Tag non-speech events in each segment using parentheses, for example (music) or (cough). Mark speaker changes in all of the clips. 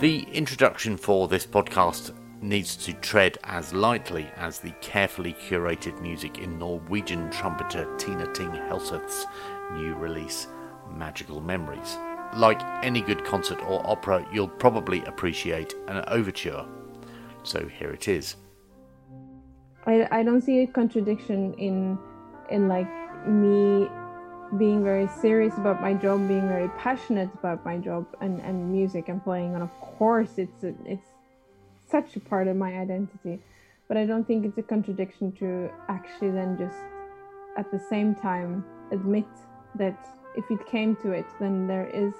Speaker 1: The introduction for this podcast needs to tread as lightly as the carefully curated music in Norwegian trumpeter Tina Thing Helseth's new release, Magical Memories. Like any good concert or opera, you'll probably appreciate an overture. So here it is.
Speaker 2: I, I don't see a contradiction in in like me being very serious about my job, being very passionate about my job and, and music and playing. And of course, it's a, it's such a part of my identity. But I don't think it's a contradiction to actually then just at the same time admit that if it came to it, then there is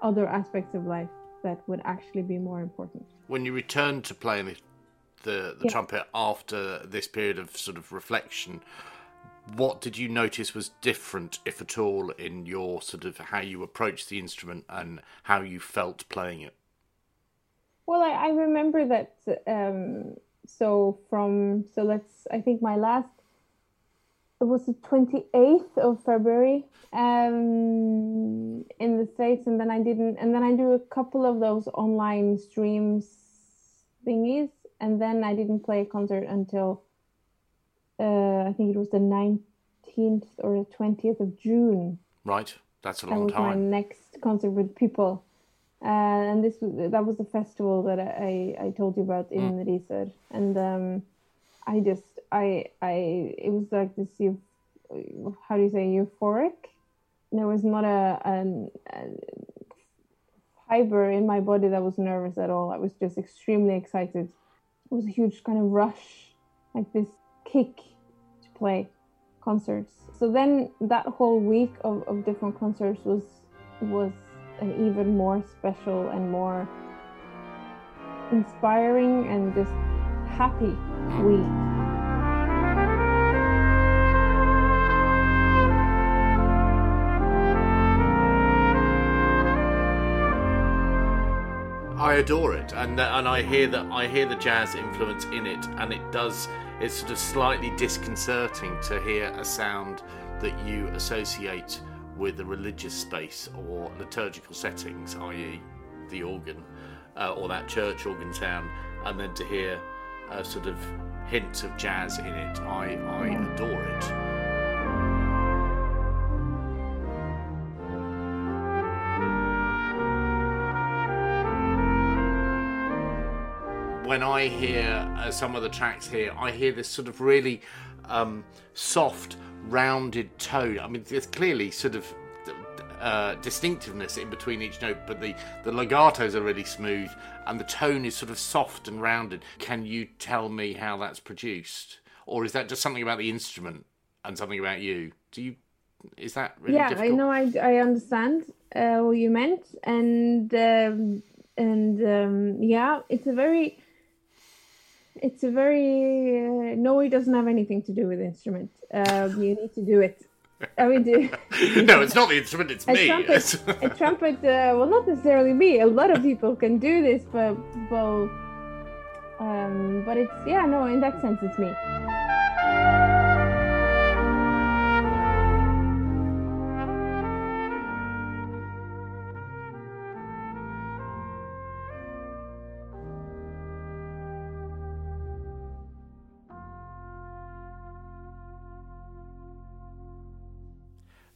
Speaker 2: other aspects of life that would actually be more important.
Speaker 1: When you return to playing the the, the yeah. trumpet after this period of sort of reflection, what did you notice was different, if at all, in your sort of how you approached the instrument and how you felt playing it?
Speaker 2: Well, I, I remember that. Um, so from so let's. I think my last. It was the twenty eighth of February um, in the states, and then I didn't. And then I do a couple of those online streams thingies, and then I didn't play a concert until uh, I think it was the 19th or the 20th of June.
Speaker 1: Right, that's a long
Speaker 2: that was
Speaker 1: time.
Speaker 2: My next concert with people, uh, and this was that was the festival that I I told you about in mm. Risør, and um, I just I I it was like this how do you say euphoric. There was not a, a, a fiber in my body that was nervous at all. I was just extremely excited. It was a huge kind of rush, like this kick to play concerts. So then that whole week of, of different concerts was was an even more special and more inspiring and just happy week.
Speaker 1: I adore it, and and I hear that I hear the jazz influence in it, and it does it's sort of slightly disconcerting to hear a sound that you associate with a religious space or liturgical settings, i.e., the organ uh, or that church organ sound, and then to hear a sort of hint of jazz in it. I, I adore it. When I hear uh, some of the tracks here, I hear this sort of really um, soft, rounded tone. I mean, there's clearly sort of uh, distinctiveness in between each note, but the, the legatos are really smooth and the tone is sort of soft and rounded. Can you tell me how that's produced? Or is that just something about the instrument and something about you? Do you is that really
Speaker 2: yeah
Speaker 1: difficult?
Speaker 2: i know i, I understand uh, what you meant and um, and um, yeah it's a very it's a very uh, no it doesn't have anything to do with the instrument um, you need to do it I mean, do, (laughs)
Speaker 1: no, it's not the instrument. It's
Speaker 2: a
Speaker 1: me.
Speaker 2: Trumpet, (laughs) a trumpet. Uh, well, not necessarily me. A lot of people can do this, but well, um, but it's yeah. No, in that sense, it's me.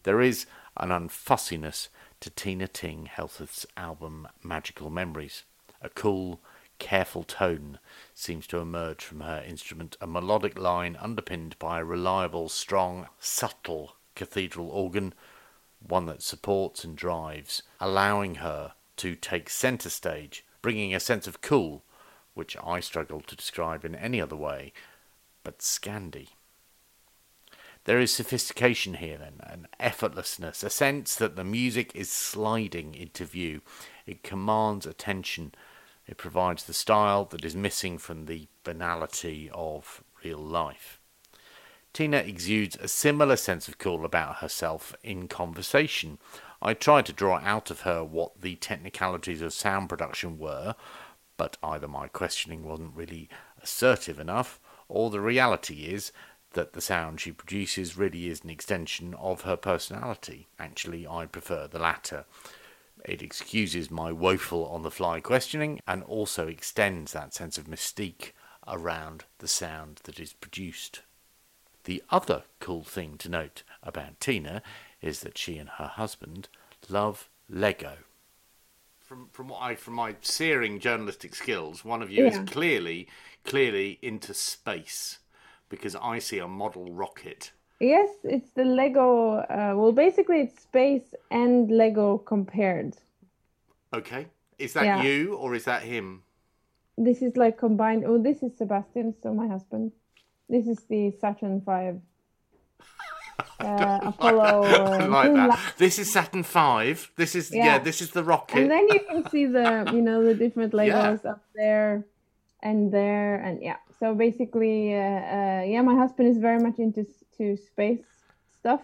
Speaker 1: There is an unfussiness to Tina Thing Helseth's album Magical Memories. A cool, careful tone seems to emerge from her instrument, a melodic line underpinned by a reliable, strong, subtle cathedral organ, one that supports and drives, allowing her to take centre stage, bringing a sense of cool, which I struggle to describe in any other way but Scandi. There is sophistication here, then, an effortlessness, a sense that the music is sliding into view. It commands attention. It provides the style that is missing from the banality of real life. Tina exudes a similar sense of cool about herself in conversation. I tried to draw out of her what the technicalities of sound production were, but either my questioning wasn't really assertive enough, or the reality is that the sound she produces really is an extension of her personality. Actually, I prefer the latter. It excuses my woeful on the fly questioning and also extends that sense of mystique around the sound that is produced. The other cool thing to note about Tina is that she and her husband love Lego. From from what I from my searing journalistic skills, one of you
Speaker 2: Yeah.
Speaker 1: is clearly clearly into space because I see a model rocket.
Speaker 2: Yes, it's the Lego. Uh, well, basically, it's space and Lego compared.
Speaker 1: Okay, is that
Speaker 2: Yeah.
Speaker 1: you or is that him?
Speaker 2: This is like combined. Oh, this is Sebastian, so my husband. This is the Saturn V. (laughs) Uh, Apollo. (laughs) Uh,
Speaker 1: like that. This is Saturn Five. This is yeah.
Speaker 2: Yeah.
Speaker 1: This is the rocket.
Speaker 2: And then you can see the, you know, the different (laughs) Legos up there and there, and yeah. So basically, uh, uh, yeah, my husband is very much into to space stuff.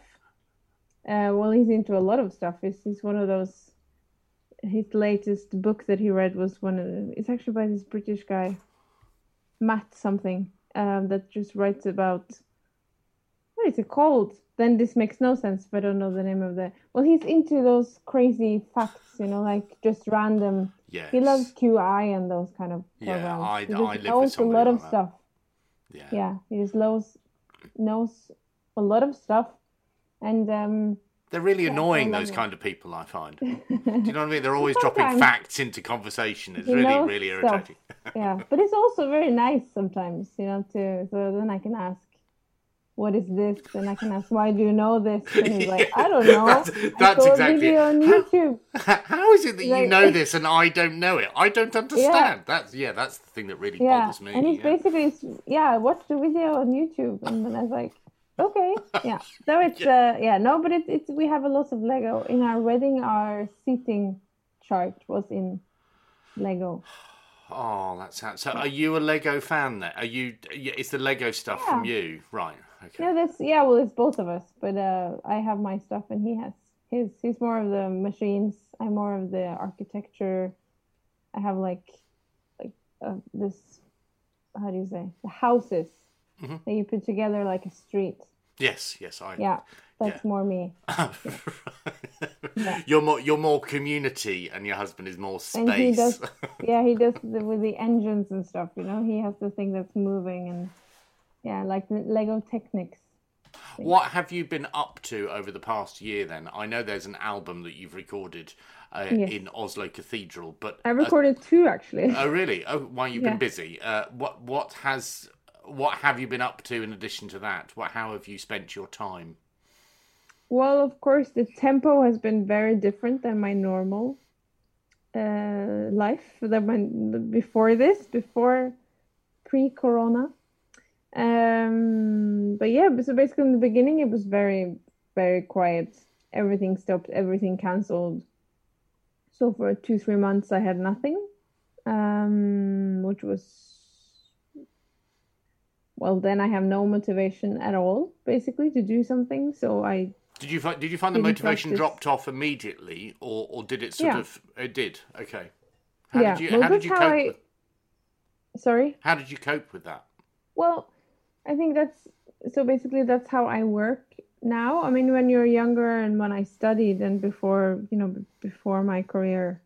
Speaker 2: Uh, well, he's into a lot of stuff. He's, he's one of those. His latest book that he read was one of. It's actually by this British guy, Matt something, um, that just writes about. What is it called? Then this makes no sense, if I don't know the name of the. Well, he's into those crazy facts, you know, like just random.
Speaker 1: Yeah.
Speaker 2: He loves QI and those kind of
Speaker 1: Yeah,
Speaker 2: programs.
Speaker 1: I-
Speaker 2: He
Speaker 1: I live with
Speaker 2: knows a lot
Speaker 1: like
Speaker 2: of
Speaker 1: that.
Speaker 2: stuff.
Speaker 1: Yeah.
Speaker 2: Yeah, he just knows knows a lot of stuff, and um,
Speaker 1: They're really
Speaker 2: Yeah,
Speaker 1: annoying. Those
Speaker 2: it.
Speaker 1: kind of people, I find. (laughs) Do you know what I mean? They're always dropping facts into conversation. It's really, really irritating. (laughs)
Speaker 2: yeah, but it's also very nice sometimes, you know. To so then I can ask, "What is this?" And I can ask, "Why do you know this?" (laughs) And he's like, "I don't know.
Speaker 1: That's-
Speaker 2: I saw
Speaker 1: exactly
Speaker 2: video
Speaker 1: it.
Speaker 2: on
Speaker 1: How- (laughs) How is it that you know this and I don't know it? I don't understand. That's yeah. That's the thing that really
Speaker 2: Yeah,
Speaker 1: bothers me.
Speaker 2: and he's
Speaker 1: yeah.
Speaker 2: basically, yeah, I watched the video on YouTube, and then I was like, okay, (laughs) yeah. So it's, uh, yeah, no, but it's, it's, we have a lot of Lego. In our wedding, our seating chart was in Lego. (sighs)
Speaker 1: Oh, that's that sounds. So, are you a Lego fan? Then are you? yeah, It's the Lego stuff from you, right? Okay.
Speaker 2: Yeah, that's, yeah, well, it's both of us, but uh, I have my stuff and he has his. He's more of the machines. I'm more of the architecture. I have like, like uh, this, how do you say, the houses
Speaker 1: Mhm.
Speaker 2: that you put together like a street.
Speaker 1: Yes, yes, I.
Speaker 2: Yeah, that's
Speaker 1: Yeah.
Speaker 2: more me. (laughs) Yeah.
Speaker 1: You're more you're more community, and your husband is more space.
Speaker 2: And he does, (laughs) yeah, he does the, with the engines and stuff. You know, he has the thing that's moving and yeah, like Lego Technics.
Speaker 1: What have you been up to over the past year? Then I know there's an album that you've recorded uh,
Speaker 2: Yes.
Speaker 1: in Oslo Cathedral, but
Speaker 2: I
Speaker 1: uh,
Speaker 2: recorded two actually.
Speaker 1: oh, really? Oh, why you've
Speaker 2: Yeah.
Speaker 1: been busy? Uh, what what has what have you been up to in addition to that? What how have you spent your time?
Speaker 2: Well, of course, the tempo has been very different than my normal uh, life than my, before this, before pre-corona. Um, but yeah, so basically in the beginning it was very, very quiet. Everything stopped, everything canceled. So for two, three months I had nothing, um, which was well, then I have no motivation at all, basically, to do something. So I
Speaker 1: Did you find did you find the motivation
Speaker 2: practice.
Speaker 1: dropped off immediately, or or did it sort
Speaker 2: Yeah.
Speaker 1: of it did? Okay. How
Speaker 2: Yeah,
Speaker 1: did you
Speaker 2: well,
Speaker 1: how did you cope?
Speaker 2: I-
Speaker 1: With,
Speaker 2: sorry.
Speaker 1: how did you cope with that?
Speaker 2: Well, I think that's so basically that's how I work now. I mean, when you're younger and when I studied and before, you know, before my career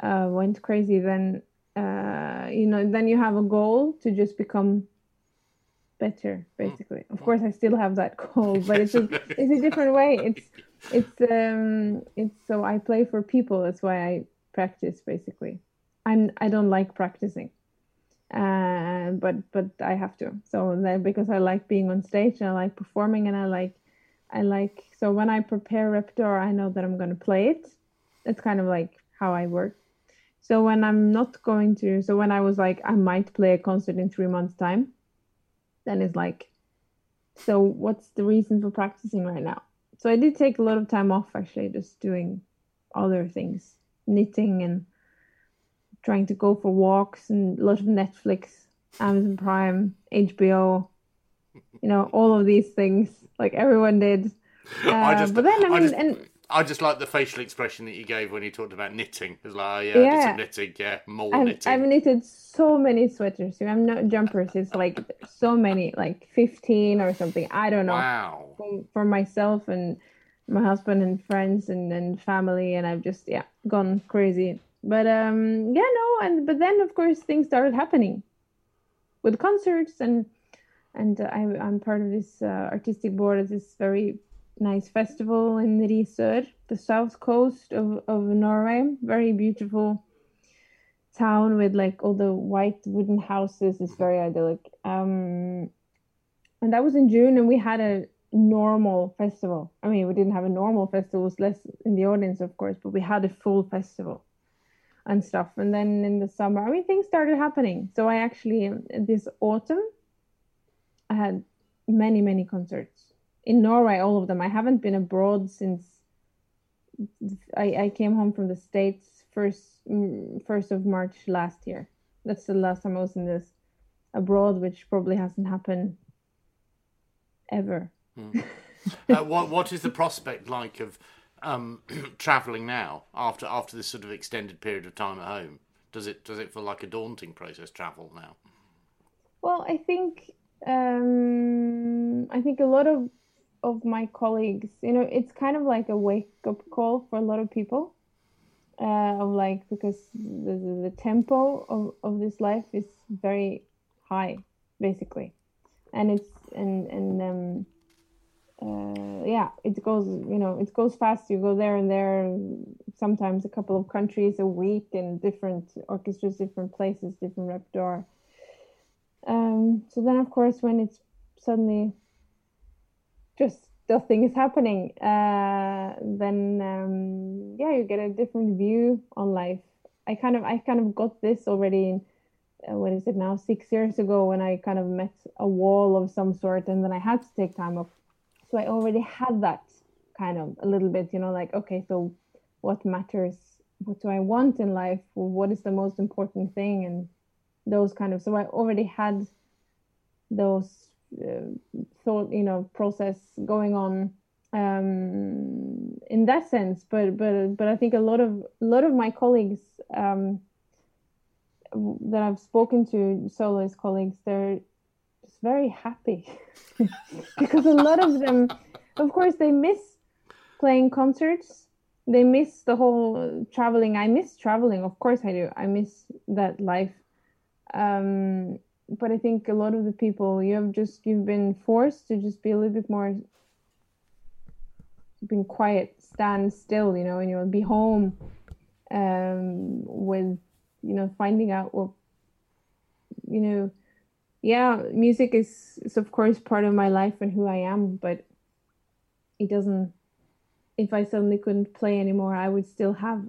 Speaker 2: uh, went crazy, then uh, you know, then you have a goal to just become better, basically. Of course, I still have that (laughs) goal, but it's a (laughs) it's a different way. It's it's um it's so I play for people. That's why I practice basically. I'm I don't like practicing uh, but but I have to. So then because I like being on stage and I like performing and I like I like so when I prepare repertoire, I know that I'm going to play it. It's kind of like how I work. So when I'm not going to, so when I was like I might play a concert in three months' time, then it's like, so what's the reason for practicing right now? So I did take a lot of time off actually, just doing other things, knitting and trying to go for walks and a lot of Netflix, Amazon Prime, HBO, you know, all of these things like everyone did.
Speaker 1: I
Speaker 2: Uh,
Speaker 1: just,
Speaker 2: but then, I mean,
Speaker 1: just,
Speaker 2: and-
Speaker 1: I just like the facial expression that you gave when you talked about knitting. It's like, oh, yeah, I did some knitting, yeah, more
Speaker 2: I've,
Speaker 1: knitting.
Speaker 2: I've knitted so many sweaters. You know, I'm not jumpers. It's like so many, like 15 or something. I don't know.
Speaker 1: Wow.
Speaker 2: For, for myself and my husband and friends and, and family and I've just yeah gone crazy. But um yeah no and but then of course things started happening with concerts and and I, I'm part of this uh, artistic board of this very nice festival in Risør, the south coast of, of Norway. Very beautiful town with like all the white wooden houses. It's very idyllic. Um, and that was in June, and we had a normal festival. I mean, we didn't have a normal festival, it was less in the audience, of course, but we had a full festival and stuff. And then in the summer, I mean, things started happening. So I actually, this autumn, I had many, many concerts in Norway, all of them. I haven't been abroad since I, I came home from the States first mm, first of March last year. That's the last time I was in this abroad, which probably hasn't happened ever.
Speaker 1: Mm. (laughs) uh, what what is the prospect like of um, (clears throat) traveling now after after this sort of extended period of time at home? Does it does it feel like a daunting process travel now?
Speaker 2: Well, I think um, I think a lot of of my colleagues, you know, it's kind of like a wake up call for a lot of people. Uh, of like because the, the, the tempo of, of this life is very high, basically, and it's and and um, uh, yeah, it goes you know it goes fast. You go there and there, sometimes a couple of countries a week, and different orchestras, different places, different repertoire. Um, so then, of course, when it's suddenly just nothing is happening, uh, then um, yeah, you get a different view on life. I kind of I kind of got this already in uh, what is it now six years ago when I kind of met a wall of some sort and then I had to take time off. So I already had that kind of a little bit, you know, like okay, so what matters? What do I want in life? What is the most important thing? And those kind of so I already had those uh, thought you know process going on um, in that sense but but but I think a lot of a lot of my colleagues um, that I've spoken to soloist colleagues they're very happy. (laughs) Because a lot of them of course they miss playing concerts. They miss the whole traveling. I miss traveling. Of course I do. I miss that life. Um, but I think a lot of the people you have just you've been forced to just be a little bit more being quiet, stand still, you know, and you'll be home um, with you know finding out what you know. Yeah, music is is of course part of my life and who I am, but it doesn't. If I suddenly couldn't play anymore, I would still have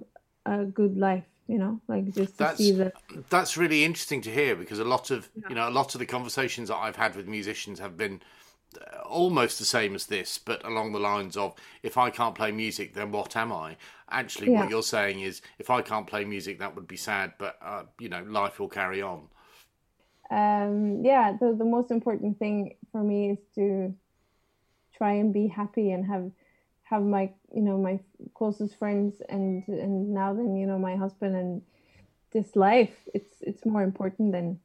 Speaker 2: a good life you know like just to
Speaker 1: that's,
Speaker 2: see that
Speaker 1: that's really interesting to hear because a lot of yeah. you know a lot of the conversations that i've had with musicians have been uh, almost the same as this but along the lines of if i can't play music then what am i actually yeah. what you're saying is if i can't play music that would be sad but uh, you know life will carry on
Speaker 2: um, yeah the, the most important thing for me is to try and be happy and have have my you know my closest friends and and now then you know my husband and this life. It's it's more important than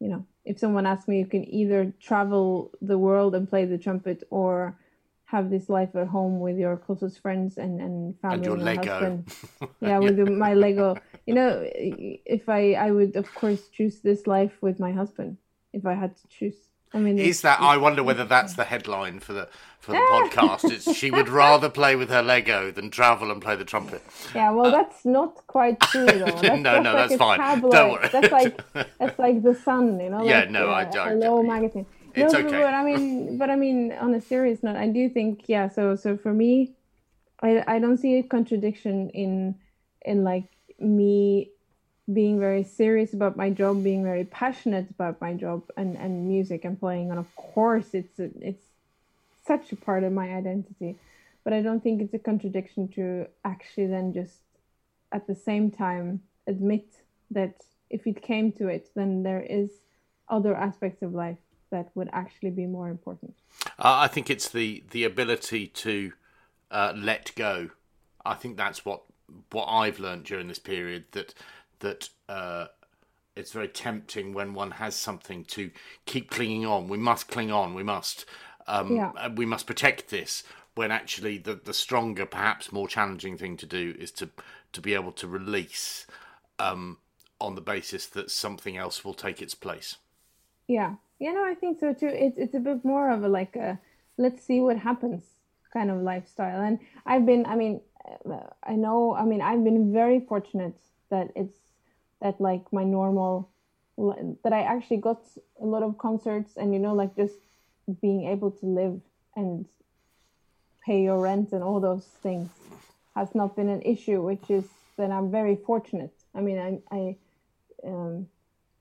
Speaker 2: you know if someone asks me you can either travel the world and play the trumpet or have this life at home with your closest friends and and family
Speaker 1: and your
Speaker 2: and
Speaker 1: Lego.
Speaker 2: husband (laughs) yeah with my Lego you know if I I would of course choose this life with my husband if I had to choose I mean,
Speaker 1: is that? I wonder whether that's the headline for the for the podcast. It's she would (laughs) rather play with her Lego than travel and play the trumpet.
Speaker 2: Yeah, well, that's not quite true though. (laughs) That's,
Speaker 1: no, no,
Speaker 2: like
Speaker 1: that's fine.
Speaker 2: Tabloid.
Speaker 1: Don't worry.
Speaker 2: That's like that's like the Sun, you know.
Speaker 1: Yeah,
Speaker 2: like,
Speaker 1: no,
Speaker 2: uh,
Speaker 1: I don't.
Speaker 2: Hello magazine.
Speaker 1: It's
Speaker 2: no,
Speaker 1: okay.
Speaker 2: But, I mean, but I mean, on a serious note, I do think yeah. So so for me, I I don't see a contradiction in in like me being very serious about my job, being very passionate about my job and, and music and playing. And of course, it's a, it's such a part of my identity. But I don't think it's a contradiction to actually then just at the same time admit that if it came to it, then there is other aspects of life that would actually be more important.
Speaker 1: Uh, I think it's the the ability to uh, let go. I think that's what what I've learned during this period that that uh, it's very tempting when one has something to keep clinging on. We must cling on. We must. Um,
Speaker 2: Yeah.
Speaker 1: We must protect this when actually the the stronger, perhaps more challenging thing to do is to to be able to release um, on the basis that something else will take its place.
Speaker 2: Yeah, you know, I think so too. It's it's a bit more of a like a let's see what happens kind of lifestyle. And I've been, I mean, I know, I mean, I've been very fortunate that it's that like my normal that I actually got a lot of concerts and you know like just being able to live and pay your rent and all those things has not been an issue which is that I'm very fortunate I mean I, I um,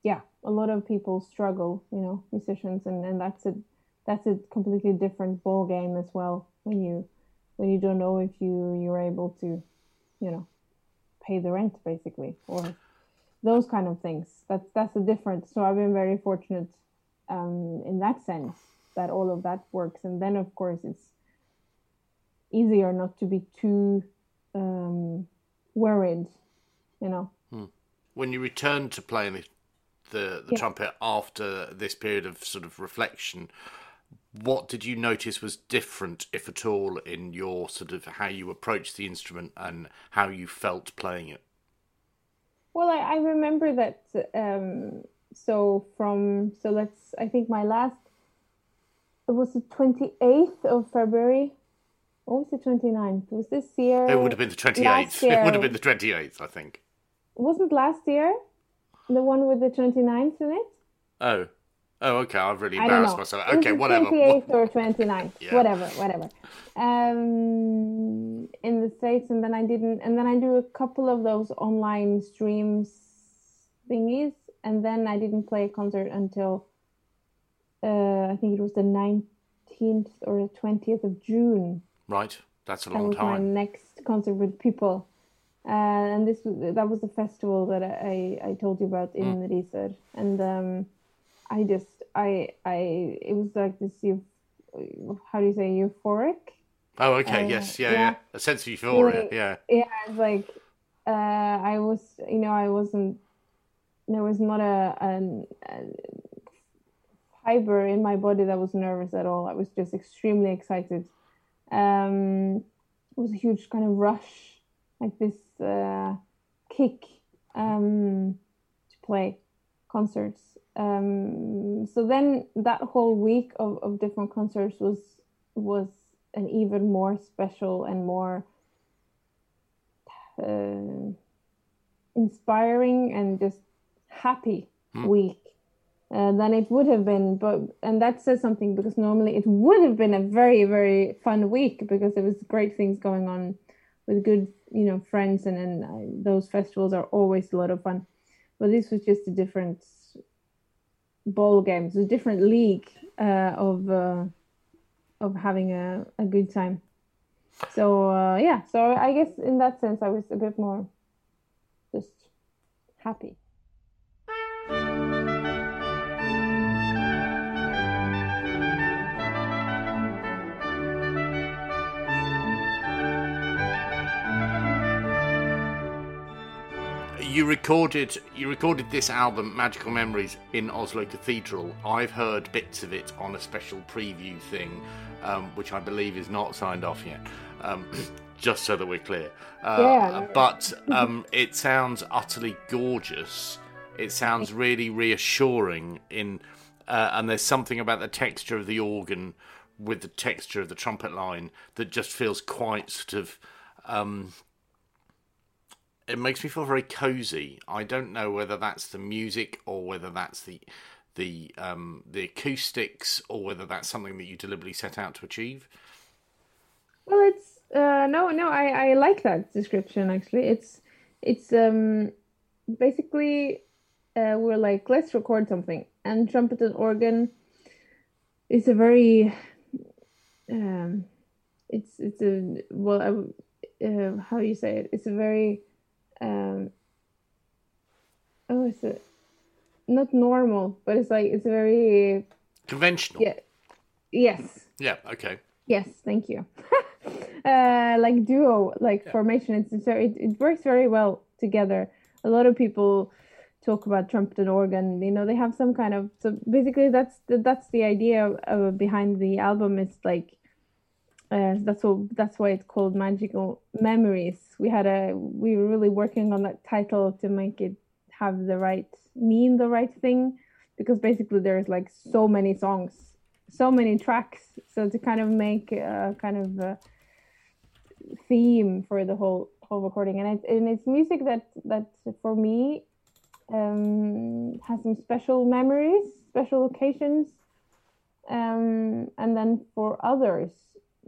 Speaker 2: yeah a lot of people struggle you know musicians and, and that's a that's a completely different ball game as well when you when you don't know if you you're able to you know pay the rent basically or those kind of things. That's that's the difference so i've been very fortunate um, in that sense that all of that works. And then of course it's easier not to be too um, worried you know.
Speaker 1: Hmm. when you return to playing the the, yeah. trumpet after this period of sort of reflection what did you notice was different, if at all, in your sort of how you approached the instrument and how you felt playing it?
Speaker 2: Well, I, I remember that. Um, so from so let's. I think my last. It was the twenty eighth of February. What was the 29th? Was this year?
Speaker 1: It would have been the 28th. (laughs) It would have been the 28th, I think.
Speaker 2: Wasn't last year the one with the 29th in it?
Speaker 1: Oh. Oh, okay. I've really embarrassed myself. Okay, whatever.
Speaker 2: 28th or 29th, yeah. whatever, whatever. Um, in the states, and then I didn't, and then I do a couple of those online streams thingies, and then I didn't play a concert until uh, I think it was the 19th or the 20th of June.
Speaker 1: Right, that's a long
Speaker 2: that was
Speaker 1: time.
Speaker 2: My next concert with people. Uh, and this that was the festival that I, I told you about in mm. Risør. And um, I just I I it was like this how do you say euphoric?
Speaker 1: Oh, okay, uh, yes, yeah, yeah, yeah, a sense of euphoria, yeah,
Speaker 2: yeah. It's like uh, I was, you know, I wasn't. There was not a, a, a fiber in my body that was nervous at all. I was just extremely excited. Um, it was a huge kind of rush, like this uh, kick um, to play concerts um, so then that whole week of, of different concerts was was an even more special and more uh, inspiring and just happy hmm. week uh, than it would have been but and that says something because normally it would have been a very very fun week because there was great things going on with good you know friends and and uh, those festivals are always a lot of fun but this was just a different ball games, a different league uh, of uh, of having a, a good time. So uh, yeah, so I guess in that sense, I was a bit more just happy.
Speaker 1: You recorded you recorded this album magical memories in oslo cathedral. I've heard bits of it on a special preview thing um, which i believe is not signed off yet um, (clears throat) just so that we're clear. Uh, yeah. but (laughs) um, it sounds utterly gorgeous. It sounds really reassuring in uh, and there's something about the texture of the organ with the texture of the trumpet line that just feels quite sort of um, it makes me feel very cozy. I don't know whether that's the music or whether that's the the um, the acoustics or whether that's something that you deliberately set out to achieve.
Speaker 2: Well, it's uh, no, no. I I like that description actually. It's it's um basically uh, we're like let's record something and trumpet and organ is a very um it's it's a well uh, how do you say it it's a very um oh it's not normal but it's like it's very
Speaker 1: conventional?
Speaker 2: yeah yes.
Speaker 1: Yeah okay.
Speaker 2: Yes thank you. (laughs) Uh like duo like yeah. formation. It's, it's it, it works very well together. A lot of people talk about trumpet and organ you know they have some kind of so basically that's the, that's the idea of, of behind the album is like uh, that's what that's why it's called magical memories. We had a we were really working on that title to make it have the right mean the right thing because basically there's like so many songs so many tracks. So to kind of make a kind of a theme for the whole whole recording. And it's and it's music that that for me um has some special memories special occasions um and then for others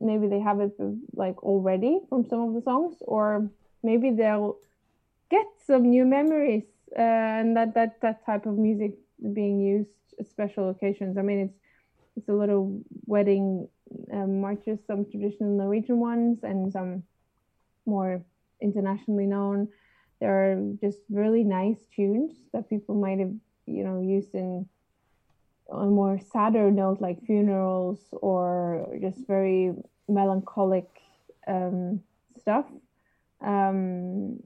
Speaker 2: maybe they have it like already from some of the songs or maybe they'll get some new memories uh, and that that that type of music being used special occasions. I mean it's it's a little wedding um, marches some traditional norwegian ones and some more internationally known. There are just really nice tunes that people might have you know used in on a more sadder note like funerals or just very melancholic um, stuff. Um,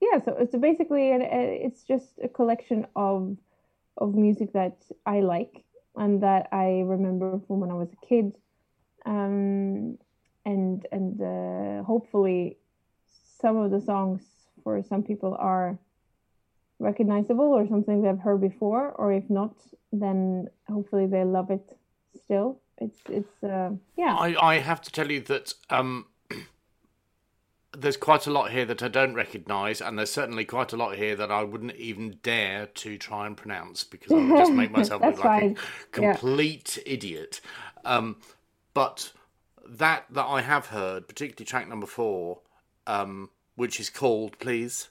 Speaker 2: yeah so it's basically it's just a collection of of music that i like and that i remember from when i was a kid. Um, and and uh, hopefully some of the songs for some people are recognizable or something they've heard before or if not then hopefully they love it still it's it's uh, yeah
Speaker 1: I, I have to tell you that um (clears throat) there's quite a lot here that I don't recognise, and there's certainly quite a lot here that I wouldn't even dare to try and pronounce because I would just make (laughs) myself look like fine. a complete yeah. idiot. Um, but that that I have heard, particularly track number four, um, which is called, please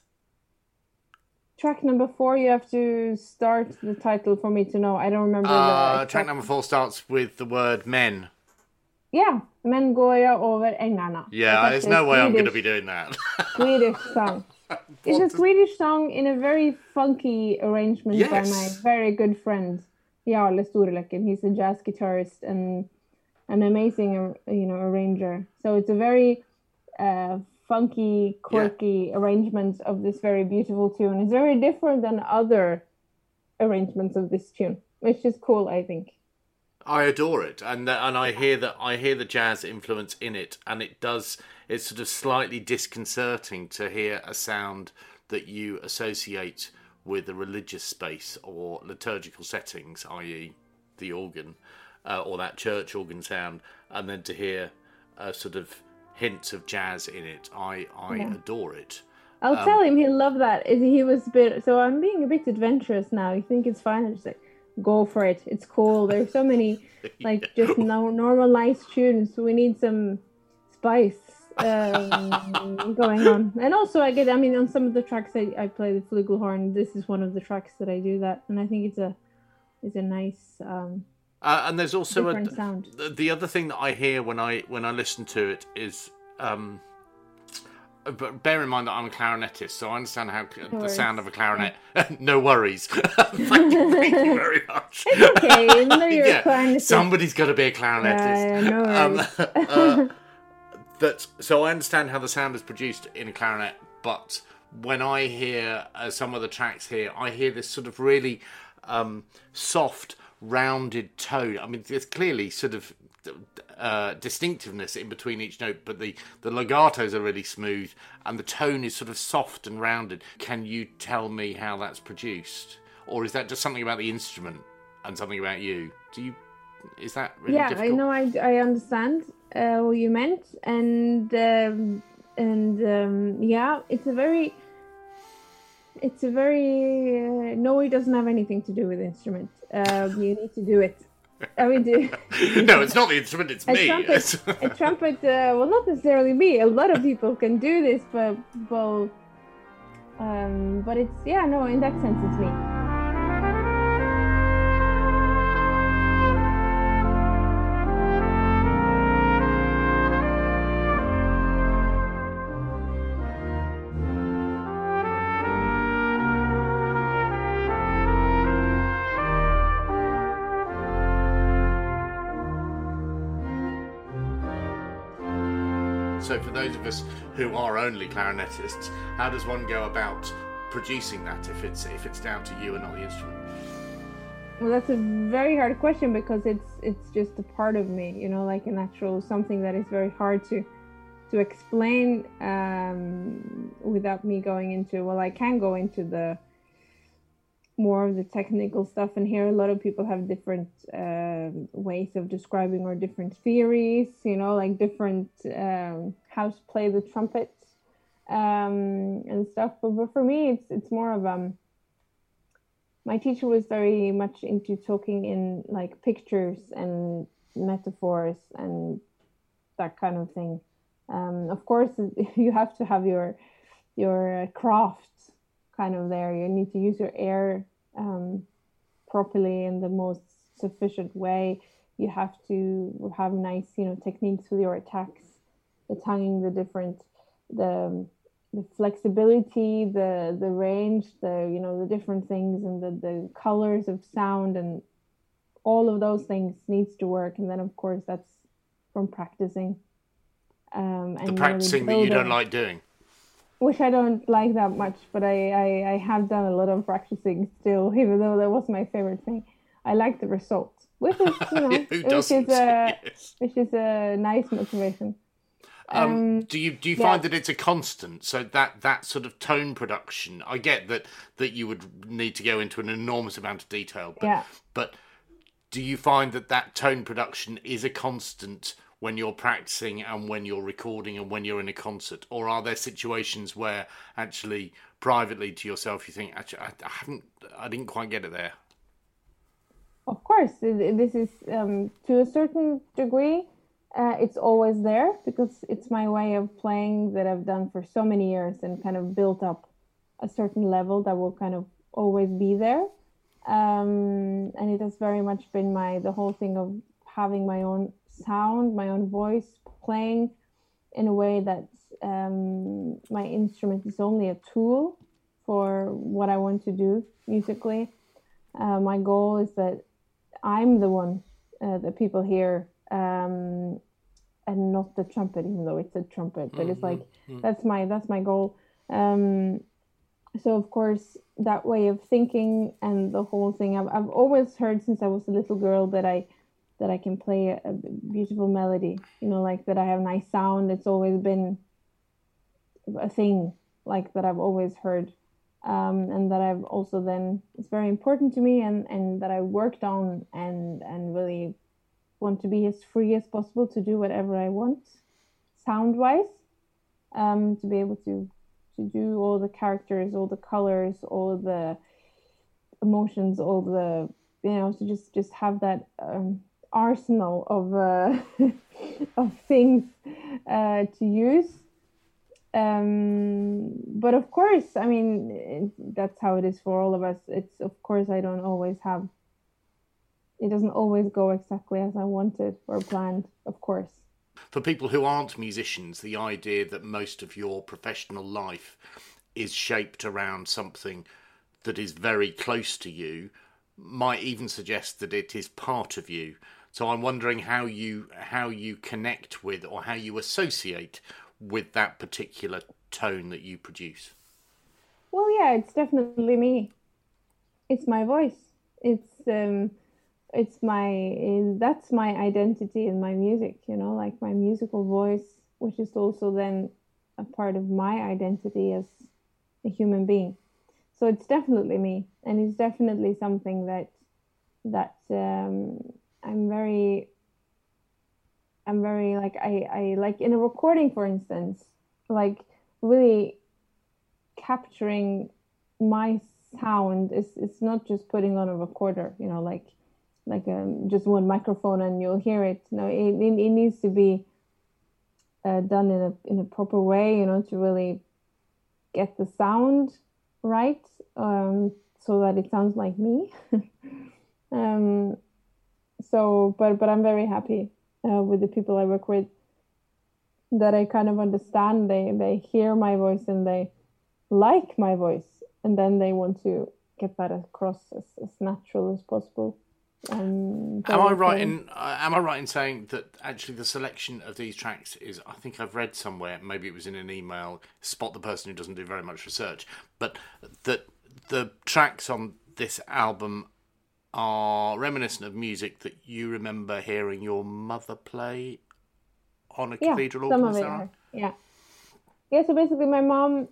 Speaker 2: track number four you have to start the title for me to know. I don't remember
Speaker 1: uh, track number four starts with the word men.
Speaker 2: Yeah men går jag över ängarna
Speaker 1: yeah there's no way i'm going to be doing that.
Speaker 2: Swedish song. (laughs) It's a swedish song in a very funky arrangement yes. by my very good friend Jarle Storløkken. he's a jazz guitarist and an amazing you know arranger. So it's a very uh, funky, quirky yeah. arrangements of this very beautiful tune. It's very different than other arrangements of this tune, which is cool, I think.
Speaker 1: I adore it, and and I hear that I hear the jazz influence in it, and it does. It's sort of slightly disconcerting to hear a sound that you associate with a religious space or liturgical settings, i.e., the organ uh, or that church organ sound, and then to hear a sort of hints of jazz in it. I I yeah. adore it.
Speaker 2: I'll um, tell him he'll love that. He was a bit so I'm being a bit adventurous now. You think it's fine? I just like go for it. It's cool. There's so many (laughs) like just no normal nice tunes. We need some spice um, (laughs) going on. And also I get I mean on some of the tracks I, I play the flugelhorn. This is one of the tracks that I do that and I think it's a it's a nice um
Speaker 1: uh, and there's also a. The other thing that I hear when I when I listen to it is, um, but bear in mind that I'm a clarinetist, so I understand how no the sound of a clarinet. Yeah. (laughs) (laughs) no worries. (laughs) thank, you, thank, you, very much.
Speaker 2: It's okay. You're yeah,
Speaker 1: a Somebody's got to be a clarinetist.
Speaker 2: Yeah, no
Speaker 1: um, uh, that so I understand how the sound is produced in a clarinet, but when I hear uh, some of the tracks here, I hear this sort of really um, soft rounded tone. I mean, there's clearly sort of uh, distinctiveness in between each note, but the, the legatos are really smooth and the tone is sort of soft and rounded. Can you tell me how that's produced? Or is that just something about the instrument and something about you? Do you is that really
Speaker 2: yeah
Speaker 1: difficult?
Speaker 2: i know i, I understand uh, what you meant and um, and um, yeah it's a very it's a very uh, no it doesn't have anything to do with instrument um, you need to do it. I mean, do, (laughs)
Speaker 1: no, it's not the instrument; it's
Speaker 2: a
Speaker 1: me.
Speaker 2: Trumpet, a (laughs) trumpet, uh, well, not necessarily me. A lot of people can do this, but well, um, but it's yeah, no, in that sense, it's me.
Speaker 1: So, for those of us who are only clarinetists, how does one go about producing that if it's if it's down to you and not the instrument?
Speaker 2: Well, that's a very hard question because it's it's just a part of me, you know, like an actual something that is very hard to to explain um, without me going into. Well, I can go into the more of the technical stuff, and here a lot of people have different uh, ways of describing or different theories, you know, like different um, how to play the trumpet um, and stuff. But, but for me, it's it's more of um my teacher was very much into talking in like pictures and metaphors and that kind of thing. Um, of course, (laughs) you have to have your your craft kind of there. You need to use your air um, properly in the most sufficient way. You have to have nice, you know, techniques with your attacks, the tonguing, the different, the the flexibility, the the range, the you know the different things and the the colors of sound and all of those things needs to work. And then of course that's from practicing.
Speaker 1: Um, and the practicing really that you don't like doing.
Speaker 2: Which I don't like that much, but I, I, I have done a lot of practicing still, (laughs) even though that was my favorite thing. I like the result, which is you (laughs) know, which is a yes. which is a nice motivation.
Speaker 1: Um, um, do you do you find that it's a constant? So that that sort of tone production, I get that that you would need to go into an enormous amount of detail, but
Speaker 2: yeah.
Speaker 1: but do you find that that tone production is a constant when you're practicing and when you're recording and when you're in a concert, or are there situations where actually privately to yourself you think actually I, I haven't I didn't quite get it there?
Speaker 2: Of course, this is um, to a certain degree uh, it's always there because it's my way of playing that I've done for so many years and kind of built up a certain level that will kind of always be there. Um, and it has very much been my the whole thing of having my own sound, my own voice, playing in a way that um, my instrument is only a tool for what I want to do musically. Uh, my goal is that I'm the one uh, that people hear um, and not the trumpet, even though it's a trumpet. But mm-hmm. it's like mm-hmm. that's my that's my goal. Um, so of course that way of thinking and the whole thing I've, I've always heard since I was a little girl that I that I can play a, beautiful melody. You know, like that I have nice sound. It's always been a thing like that I've always heard. Um, and that I've also then it's very important to me and and that I worked on and and really want to be as free as possible to do whatever I want, sound wise, um, to be able to to do all the characters, all the colors, all the emotions, all the you know, to just just have that um, arsenal of uh, (laughs) of things uh, to use. Um, but of course, I mean, that's how it is for all of us. It's of course I don't always have it doesn't always go exactly as I wanted or planned, of course.
Speaker 1: For people who aren't musicians, the idea that most of your professional life is shaped around something that is very close to you might even suggest that it is part of you. So I'm wondering how you how you connect with or how you associate with that particular tone that you produce.
Speaker 2: Well, yeah, it's definitely me. It's my voice. It's um it's my that's my identity in my music you know like my musical voice which is also then a part of my identity as a human being so it's definitely me and it's definitely something that that um, i'm very i'm very like i i like in a recording for instance like really capturing my sound is it's not just putting on a recorder you know like like um, just one microphone and you'll hear it. No, it, it, it needs to be uh, done in a in a proper way, you know, to really get the sound right, um, so that it sounds like me. (laughs) um, so, but but I'm very happy uh, with the people I work with. That I kind of understand. They they hear my voice and they like my voice, and then they want to get that across as, as natural as possible.
Speaker 1: Um, am I right in uh, Am I right in saying that actually the selection of these tracks is? I think I've read somewhere, maybe it was in an email. Spot the person who doesn't do very much research, but that the tracks on this album are reminiscent of music that you remember hearing your mother play on a
Speaker 2: Yeah,
Speaker 1: cathedral
Speaker 2: some
Speaker 1: organ.
Speaker 2: of it.
Speaker 1: right?
Speaker 2: Yeah, yeah. So basically, my mom,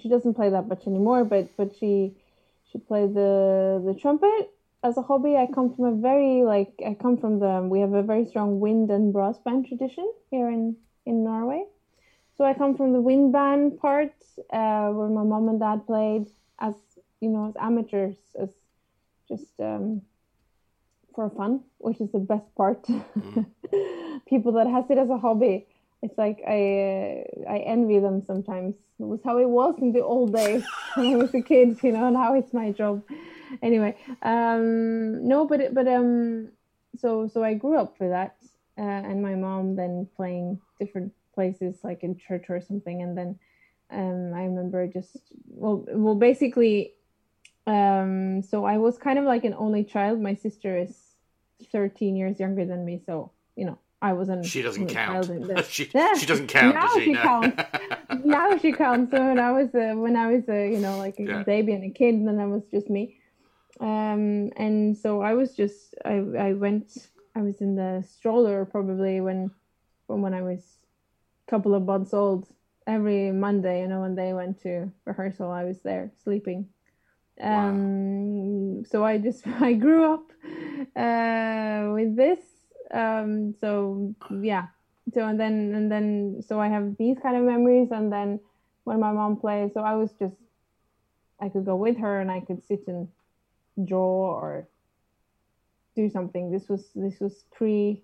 Speaker 2: she doesn't play that much anymore, but but she she played the the trumpet as a hobby. I come from a very like I come from the we have a very strong wind and brass band tradition here in in Norway. So I come from the wind band part uh, where my mom and dad played as you know as amateurs as just um, for fun, which is the best part. (laughs) People that has it as a hobby, it's like I uh, I envy them sometimes. It was how it was in the old days (laughs) when I was a kid, you know, now it's my job. Anyway, um, no, but but um, so so I grew up with that, uh, and my mom then playing different places like in church or something, and then um, I remember just well well basically um, so I was kind of like an only child. My sister is 13 years younger than me, so you know I wasn't.
Speaker 1: She doesn't count.
Speaker 2: child in the- (laughs)
Speaker 1: she,
Speaker 2: Yeah,
Speaker 1: she doesn't count,
Speaker 2: now
Speaker 1: she?
Speaker 2: she
Speaker 1: No.
Speaker 2: counts. (laughs) now she counts. So when I was uh, when I was uh, you know like a
Speaker 1: Yeah.
Speaker 2: baby and a kid, then I was just me. Um, and so I was just I I went I was in the stroller probably when when when I was a couple of months old. Every Monday, you know, when they went to rehearsal, I was there sleeping. Um, so I just (laughs) I grew up uh, with this. Um, so yeah, so and then and then so I have these kind of memories, and then when my mom plays, so I was just I could go with her and I could sit and draw or do something. This was this was pre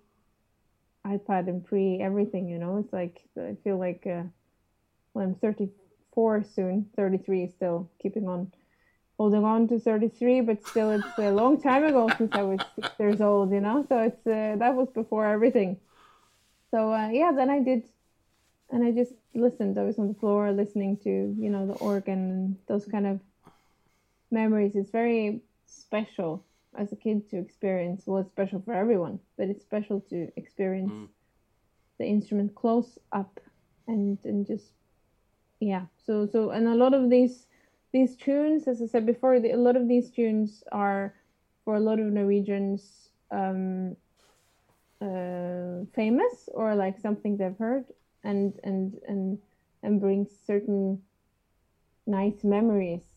Speaker 2: iPad and pre everything, you know. It's like I feel like uh, when I'm 34 soon, 33 still keeping on holding on to 33, but still it's a long time ago since I was six years old, you know. So it's uh, that was before everything. So uh, yeah, then I did, and I just listened. I was on the floor listening to you know the organ and those kind of memories. It's very special as a kid to experience. Well, it's special for everyone, but it's special to experience the instrument close up and and just yeah. So so and a lot of these these tunes, as I said before, the, a lot of these tunes are for a lot of Norwegians um, uh, famous or like something they've heard and and and and brings certain nice memories.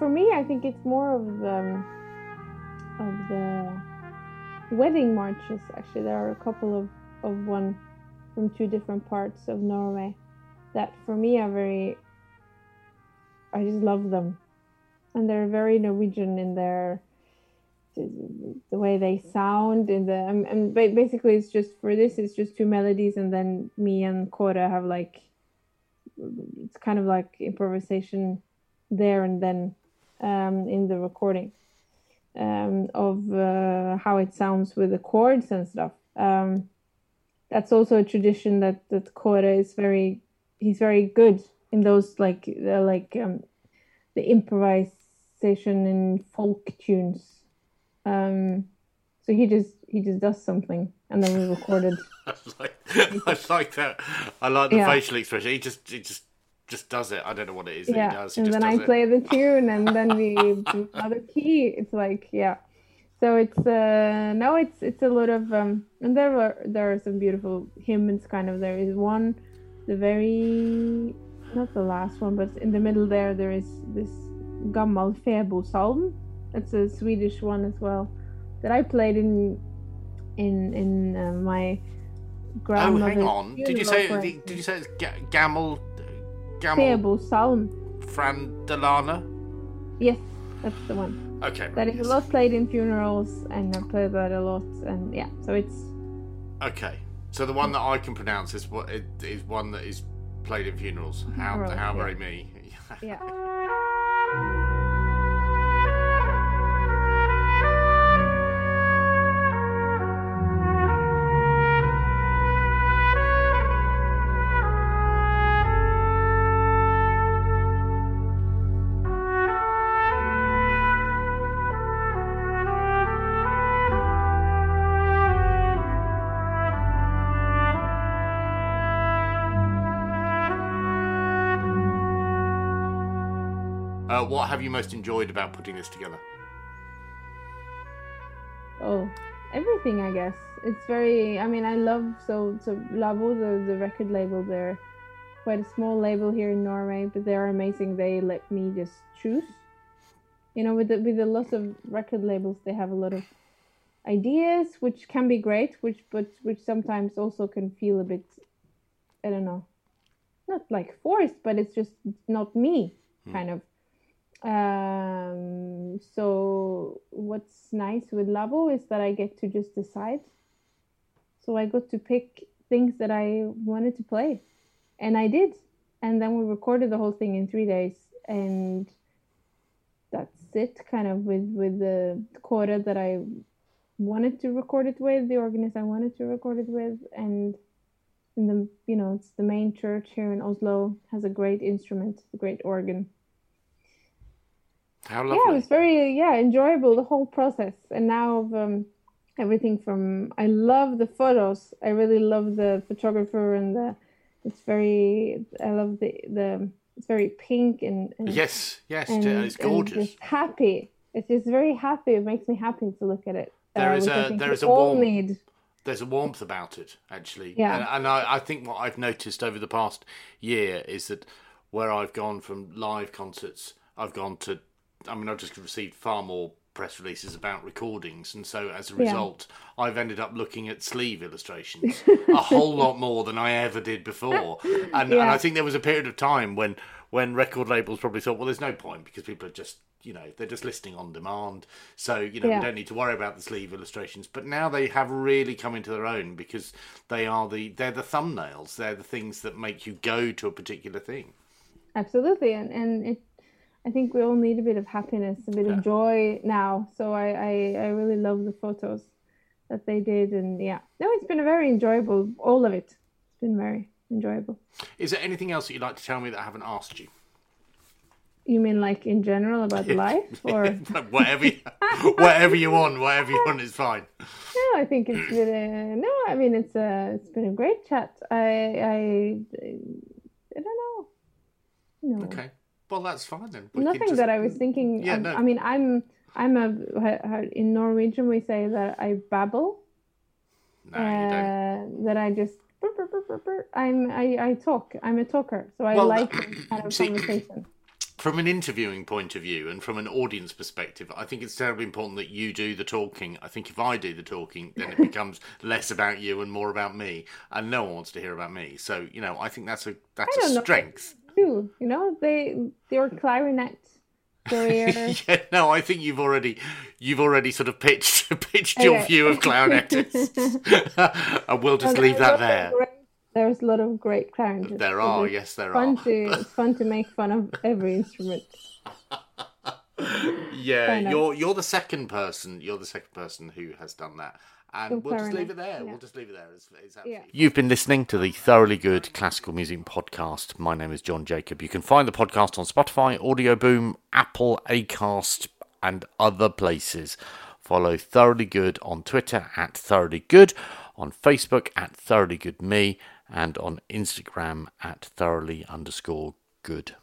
Speaker 2: For me, I think it's more of the um, of the wedding marches. Actually, there are a couple of of one from two different parts of Norway that for me are very. I just love them, and they're very Norwegian in their the way they sound in the and, basically it's just for this it's just two melodies and then me and Kåre have like it's kind of like improvisation there and then um, in the recording um, of uh, how it sounds with the chords and stuff. Um, that's also a tradition that that Kåre is very he's very good in those like uh, like um, the improvisation in folk tunes. Um, so he just he just does something and then we recorded. (laughs)
Speaker 1: I like, I like that. I like the
Speaker 2: Yeah.
Speaker 1: facial expression. He just, he just, just does it. I don't know what it is that he does. He
Speaker 2: and
Speaker 1: just
Speaker 2: then I
Speaker 1: it.
Speaker 2: play the tune, and then we (laughs) do another key. It's like yeah, so it's uh no, it's it's a lot of um, and there are there are some beautiful hymns. Kind of there is one, the very not the last one, but in the middle there there is this Gammal Febo It's a Swedish one as well that I played in in in uh, my
Speaker 1: Oh, hang on. Did you say?
Speaker 2: for-
Speaker 1: Did you say it's Ga- Gamel
Speaker 2: Febo
Speaker 1: Frandalana?
Speaker 2: Yes, that's the one.
Speaker 1: Okay.
Speaker 2: That is
Speaker 1: yes.
Speaker 2: a lot played in funerals, and I play that a lot, and yeah, so it's
Speaker 1: Okay. So the one that I can pronounce is what it is one that is played in funerals. How how very me. (laughs)
Speaker 2: yeah.
Speaker 1: Uh, what have you most enjoyed about putting this together?
Speaker 2: Oh, everything, I guess. It's very. I mean, I love so so Lawo, the the record label. They're quite a small label here in Norway, but they're amazing. They let me just choose. You know, with the, with a lot of record labels, they have a lot of ideas, which can be great, which but which sometimes also can feel a bit. I don't know, not like forced, but it's just not me, kind of. Um, so what's nice with Lawo is that I get to just decide. So I got to pick things that I wanted to play, and I did. And then we recorded the whole thing in three days, and that's it. Kind of with with the quota that I wanted to record it with, the organist I wanted to record it with, and in the you know it's the main church here in Oslo has a great instrument, a great organ
Speaker 1: How lovely.
Speaker 2: yeah, it was very yeah enjoyable the whole process. And now um, everything from I love the photos. I really love the photographer and the it's very I love the the it's very pink and, and
Speaker 1: yes, yes,
Speaker 2: and,
Speaker 1: it's
Speaker 2: and
Speaker 1: gorgeous.
Speaker 2: just happy. It's just very happy. It makes me happy to look at it.
Speaker 1: There
Speaker 2: uh,
Speaker 1: is a- there is a
Speaker 2: all
Speaker 1: warm-
Speaker 2: need.
Speaker 1: There's a warmth about it, actually.
Speaker 2: Yeah.
Speaker 1: And, and I, I think what I've noticed over the past year is that where I've gone from live concerts, I've gone to, I mean, I've just received far more press releases about recordings. And so as a
Speaker 2: Yeah.
Speaker 1: result, I've ended up looking at sleeve illustrations a (laughs) whole lot more than I ever did before. And, and I think there was a period of time when, when record labels probably thought, well, there's no point because people are just, you know, they're just listing on demand. So, you know,
Speaker 2: Yeah.
Speaker 1: we don't need to worry about the sleeve illustrations. But now they have really come into their own because they are the they're the thumbnails. They're the things that make you go to a particular thing.
Speaker 2: Absolutely, and and it. I think we all need a bit of happiness, a bit
Speaker 1: Yeah.
Speaker 2: of joy now. So I, I I really love the photos that they did, and yeah, no, it's been a very enjoyable. All of it, it's been very enjoyable.
Speaker 1: Is there anything else that you'd like to tell me that I haven't asked you?
Speaker 2: You mean like in general about life, (laughs) or (laughs)
Speaker 1: whatever, you, whatever you want, whatever you want is fine.
Speaker 2: no? I think it's been a, no. I mean it's a it's been a great chat. I I I don't know. No,
Speaker 1: Okay, well that's fine then. We
Speaker 2: nothing
Speaker 1: just-
Speaker 2: that I was thinking.
Speaker 1: Yeah,
Speaker 2: um,
Speaker 1: no.
Speaker 2: I mean I'm I'm a in Norwegian we say that I babble.
Speaker 1: No, you don't.
Speaker 2: uh, that I just. I'm I, I talk. I'm a talker, so I
Speaker 1: Well,
Speaker 2: like kind of (clears throat)
Speaker 1: see-
Speaker 2: conversation.
Speaker 1: From an interviewing point of view and from an audience perspective, I think it's terribly important that you do the talking. I think if I do the talking, then it (laughs) becomes less about you and more about me, and no one wants to hear about me. So you know, I think that's a that's a
Speaker 2: don't know. Too, you know, they your clarinet career. (laughs)
Speaker 1: yeah, no, I think you've already you've already sort of pitched (laughs) pitched your view of clarinetists, (laughs) and we'll just leave that
Speaker 2: a lot of
Speaker 1: there.
Speaker 2: great- There's a lot of great clarinetists.
Speaker 1: There are,
Speaker 2: it's
Speaker 1: yes, there
Speaker 2: fun
Speaker 1: are.
Speaker 2: to it's fun to make fun of every instrument.
Speaker 1: Yeah, you're you're the second person. You're the second person who has done that. And
Speaker 2: So
Speaker 1: we'll just
Speaker 2: clarinet,
Speaker 1: leave it there.
Speaker 2: yeah.
Speaker 1: We'll just leave it there. It's, it's.
Speaker 2: Yeah.
Speaker 1: You've been listening to the Thoroughly Good Classical Music Podcast. My name is Jon Jacob. You can find the podcast on Spotify, Audioboom, Apple, Acast, and other places. Follow Thoroughly Good on Twitter at Thoroughly Good, on Facebook at Thoroughly Good Me, and on Instagram at Thoroughly underscore Good.